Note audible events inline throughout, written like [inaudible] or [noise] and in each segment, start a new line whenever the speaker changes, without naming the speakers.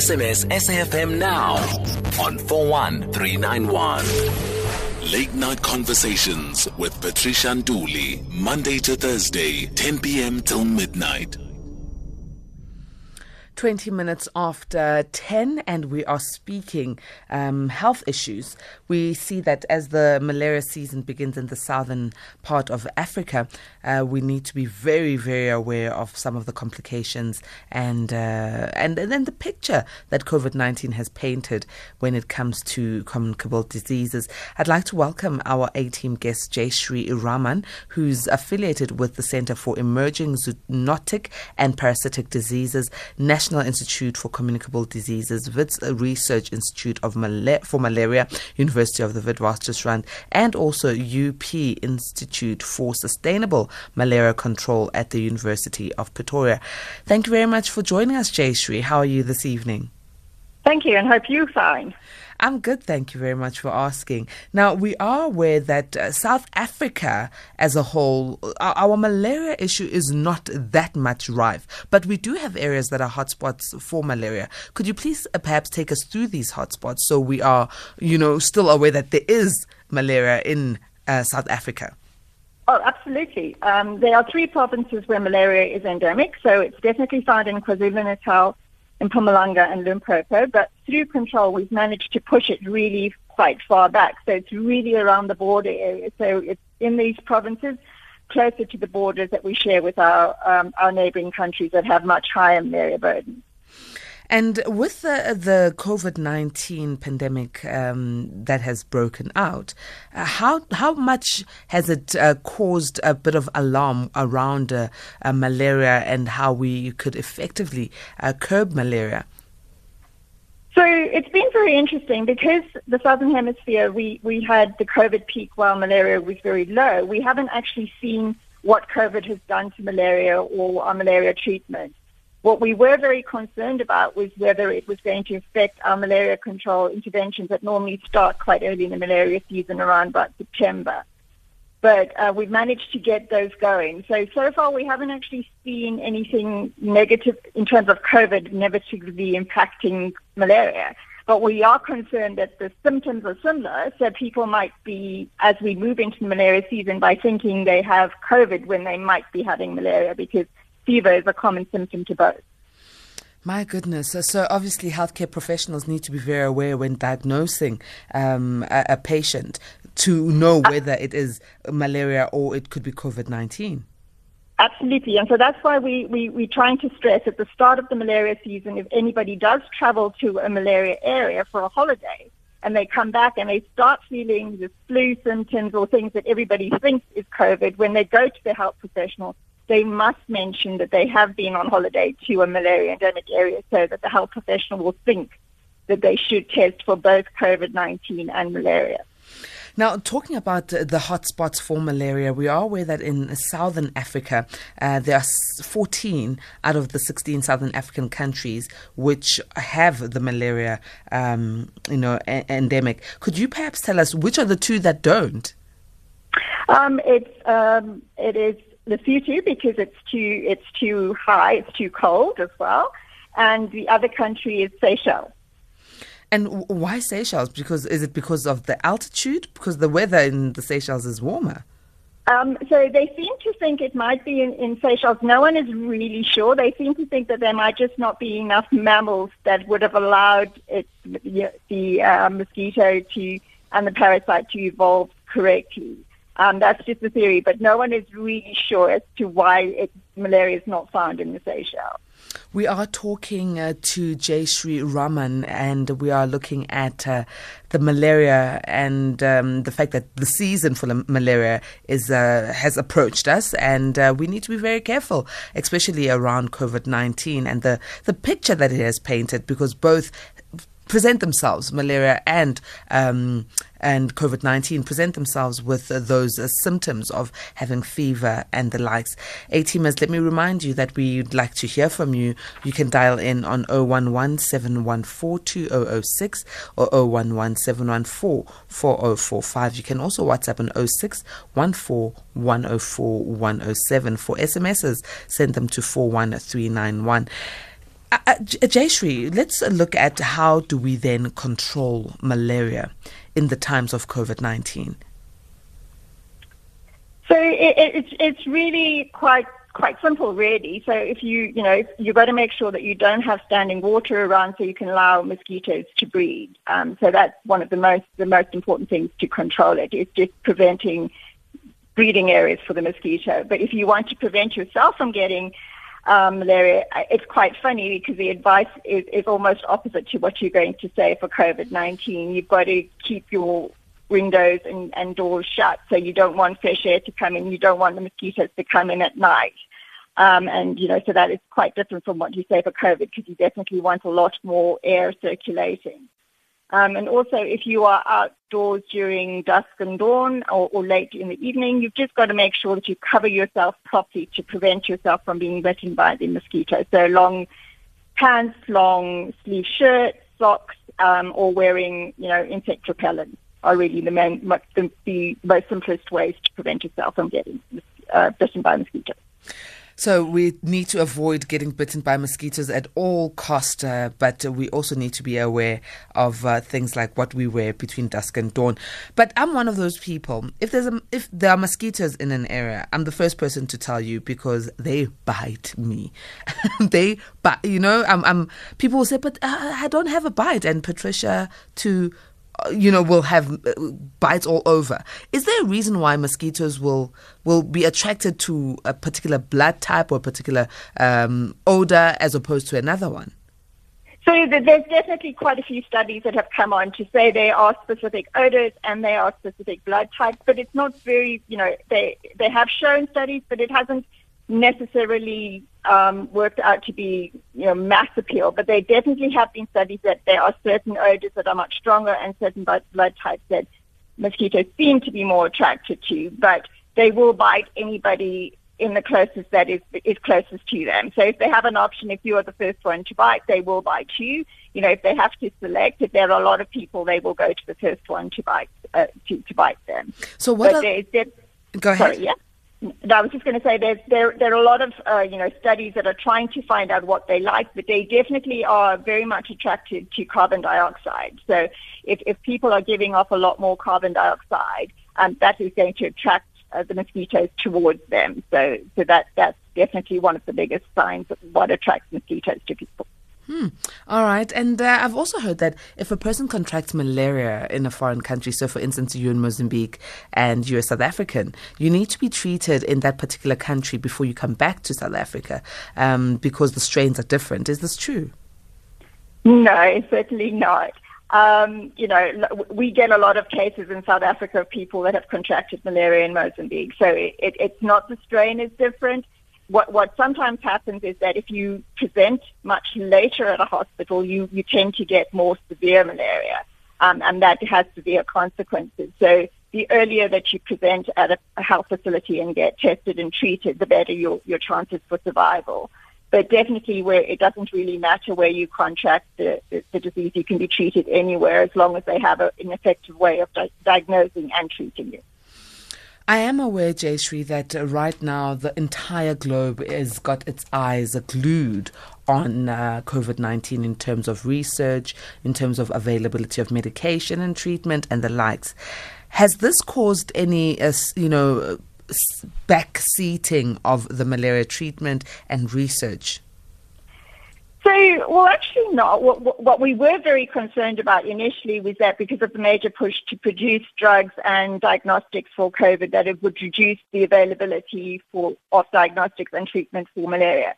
SMS SAFM now on 41391. Late Night Conversations with Patricia Nduli, Monday to Thursday, 10 p.m. till midnight.
20 minutes after 10, and we are speaking um, health issues. We see that as the malaria season begins in the southern part of Africa, uh, we need to be very, very aware of some of the complications and, uh, and, and then the picture that COVID 19 has painted when it comes to communicable diseases. I'd like to welcome our A team guest, Jaishree Raman, who's affiliated with the Center for Emerging Zoonotic and Parasitic Diseases, National National Institute for Communicable Diseases, Wits Research Institute of for Malaria, University of the Witwatersrand, and also UP Institute for Sustainable Malaria Control at the University of Pretoria. Thank you very much for joining us, Jaishree. How are you this evening?
Thank you, and hope you're fine.
I'm good, thank you very much for asking. Now, we are aware that uh, South Africa as a whole, our, our, malaria issue is not that much rife, but we do have areas that are hotspots for malaria. Could you please uh, perhaps take us through these hotspots so we are, you know, still aware that there is malaria in uh, South Africa?
Oh, absolutely. Um, there are three provinces where malaria is endemic, so it's definitely found in KwaZulu-Natal, in Mpumalanga and Limpopo, but through control, we've managed to push it really quite far back. So it's really around the border area. So it's in these provinces closer to the borders that we share with our um, our neighbouring countries that have much higher malaria burden.
And with the, the COVID 19 pandemic um, that has broken out, uh, how, how much has it uh, caused a bit of alarm around uh, uh malaria and how we could effectively uh, curb malaria?
So it's been very interesting because the southern hemisphere we, we had the COVID peak while malaria was very low. We haven't actually seen what COVID has done to malaria or our malaria treatment. What we were very concerned about was whether it was going to affect our malaria control interventions that normally start quite early in the malaria season around about September. But uh, we've managed to get those going. So, so far we haven't actually seen anything negative in terms of COVID negatively impacting malaria. But we are concerned that the symptoms are similar, so people might be, as we move into the malaria season, by thinking they have COVID when they might be having malaria because fever is a common symptom to both.
My goodness. So, obviously, healthcare professionals need to be very aware when diagnosing um, a, a, patient to know uh, whether it is malaria or it could be COVID 19.
Absolutely. And so that's why we, we, we're trying to stress at the start of the malaria season if anybody does travel to a malaria area for a holiday and they come back and they start feeling the flu symptoms or things that everybody thinks is COVID, when they go to the health professional, they must mention that they have been on holiday to a malaria endemic area so that the health professional will think that they should test for both COVID-19 and malaria.
Now, talking about the hotspots for malaria, we are aware that in southern Africa, uh, there are 14 out of the 16 southern African countries which have the malaria, um, you know, a- endemic. Could you perhaps tell us which are the two that don't?
Um, it's um, it is Lesotho because it's too it's too high, it's too cold as well, and the other country is Seychelles.
And why Seychelles? Because is it because of the altitude? Because the weather in the Seychelles is warmer.
Um, so they seem to think it might be in, in Seychelles. No one is really sure. They seem to think that there might just not be enough mammals that would have allowed it, the, the uh, mosquito to and the parasite to evolve correctly. Um, that's just a theory, but no one is really sure as to why it, malaria is not found in the Seychelles.
We are talking uh, to Jaishree Raman, and we are looking at uh, the malaria and um, the fact that the season for malaria is uh, has approached us, and uh, we need to be very careful, especially around COVID nineteen and the the picture that it has painted, because both present themselves, malaria and um, and COVID 19 present themselves with uh, those uh, symptoms of having fever and the likes. A teamers, let me remind you that we'd like to hear from you. You can dial in on 011 714 2006 or 011 714 4045. You can also WhatsApp on 06 14 104 107. For SMSs, send them to 41391. Uh, uh, Jaishree, let's look at how do we then control malaria in the times of COVID nineteen.
So it, it's it's really quite quite simple, really. So if you you know you've got to make sure that you don't have standing water around, so you can allow mosquitoes to breed. Um, so that's one of the most the most important things to control it is just preventing breeding areas for the mosquito. But if you want to prevent yourself from getting um, it's quite funny because the advice is, is almost opposite to what you're going to say for COVID-19. You've got to keep your windows and, and doors shut, so you don't want fresh air to come in. You don't want the mosquitoes to come in at night. Um, and, you know, so that is quite different from what you say for COVID because you definitely want a lot more air circulating. Um, and also, if you are outdoors during dusk and dawn or, or, late in the evening, you've just got to make sure that you cover yourself properly to prevent yourself from being bitten by the mosquito. So long pants, long sleeve shirts, socks, um, or wearing, you know, insect repellent are really the, main, the, the most simplest ways to prevent yourself from getting uh, bitten by mosquitoes.
So we need to avoid getting bitten by mosquitoes at all cost, uh, but we also need to be aware of uh, things like what we wear between dusk and dawn. But I'm one of those people. If there's a, if there are mosquitoes in an area, I'm the first person to tell you because they bite me. [laughs] they but you know, I'm, I'm people will say, but uh, I don't have a bite, and Patricia to you know, will have uh, bites all over. Is there a reason why mosquitoes will will be attracted to a particular blood type or a particular um, odor as opposed to another one?
So there's definitely quite a few studies that have come on to say there are specific odors and there are specific blood types, but it's not very, you know, they they have shown studies, but it hasn't necessarily um, worked out to be you know mass appeal, but there definitely have been studies that there are certain odors that are much stronger and certain blood blood types that mosquitoes seem to be more attracted to, but they will bite anybody in the closest that is is closest to them. So if they have an option, if you are the first one to bite, they will bite you. You know, if they have to select, if there are a lot of people, they will go to the first one to bite uh, to, to bite them.
So what? Are, go ahead.
Sorry, yeah. I was just going to say there's, there there are a lot of uh, you know studies that are trying to find out what they like, but they definitely are very much attracted to carbon dioxide. So if if people are giving off a lot more carbon dioxide, um, that is going to attract uh, the mosquitoes towards them. So so that that's definitely one of the biggest signs of what attracts mosquitoes to people.
Hmm. All right. And uh, I've also heard that if a person contracts malaria in a foreign country, so for instance, you're in Mozambique and you're a South African, you need to be treated in that particular country before you come back to South Africa um, because the strains are different. Is this true?
No, certainly not. Um, you know, we get a lot of cases in South Africa of people that have contracted malaria in Mozambique. So it, it, it's not the strain is different what, what sometimes happens is that if you present much later at a hospital, you, you tend to get more severe malaria, um, and that has severe consequences. So the earlier that you present at a, a health facility and get tested and treated, the better your, your chances for survival. But definitely where it doesn't really matter where you contract the, the, the disease, you can be treated anywhere as long as they have a, an effective way of di- diagnosing and treating you.
I am aware, Jaishree, that uh, right now the entire globe has got its eyes glued on uh, COVID 19 in terms of research, in terms of availability of medication and treatment, and the likes. Has this caused any, uh, you know, backseating of the malaria treatment and research?
So, well, actually not. What, what, we were very concerned about initially was that because of the major push to produce drugs and diagnostics for COVID, that it would reduce the availability for, of diagnostics and treatment for malaria.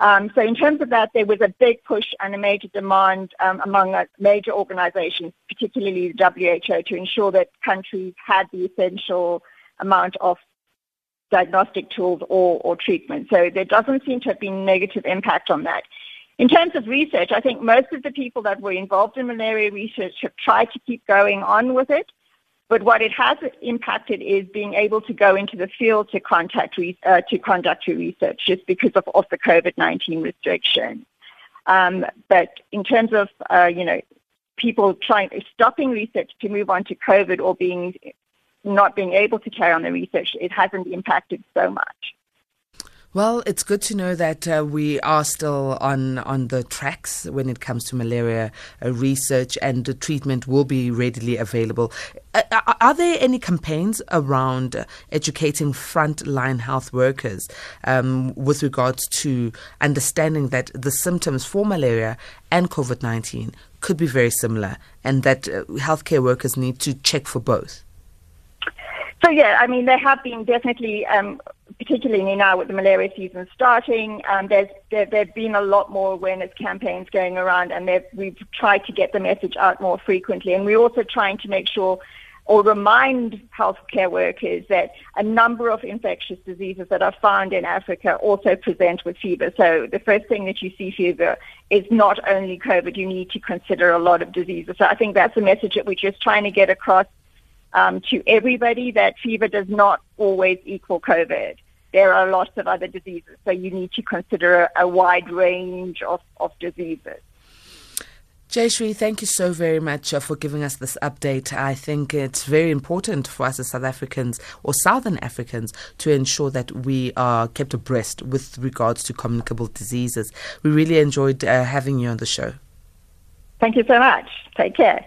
Um, so in terms of that, there was a big push and a major demand um, among major organizations, particularly the WHO, to ensure that countries had the essential amount of diagnostic tools or, or treatment. So there doesn't seem to have been negative impact on that. In terms of research, I think most of the people that were involved in malaria research have tried to keep going on with it. But what it has impacted is being able to go into the field to contact re- uh, to conduct your research, just because of, of the COVID nineteen restrictions. Um, but in terms of uh, you know people trying stopping research to move on to COVID or being not being able to carry on the research, it hasn't impacted so much.
Well, it's good to know that uh, we are still on on the tracks when it comes to malaria uh, research, and the treatment will be readily available. Uh, uh are there any campaigns around uh, educating frontline health workers um, with regards to understanding that the symptoms for malaria and COVID nineteen could be very similar, and that uh, healthcare workers need to check for both?
So yeah, I mean there have been definitely um, particularly now with the malaria season starting, um, there's there, have been a lot more awareness campaigns going around, and we've tried to get the message out more frequently. And we're also trying to make sure or remind healthcare workers that a number of infectious diseases that are found in Africa also present with fever. So the first thing that you see fever is not only COVID. You need to consider a lot of diseases. So I think that's a message that we're just trying to get across um, to everybody that fever does not always equal COVID there are lots of other diseases. So you need to consider a wide range of, of diseases.
Jaishree, thank you so very much uh, for giving us this update. I think it's very important for us as South Africans or Southern Africans to ensure that we are kept abreast with regards to communicable diseases. We really enjoyed uh, having you on the show.
Thank you so much. Take care.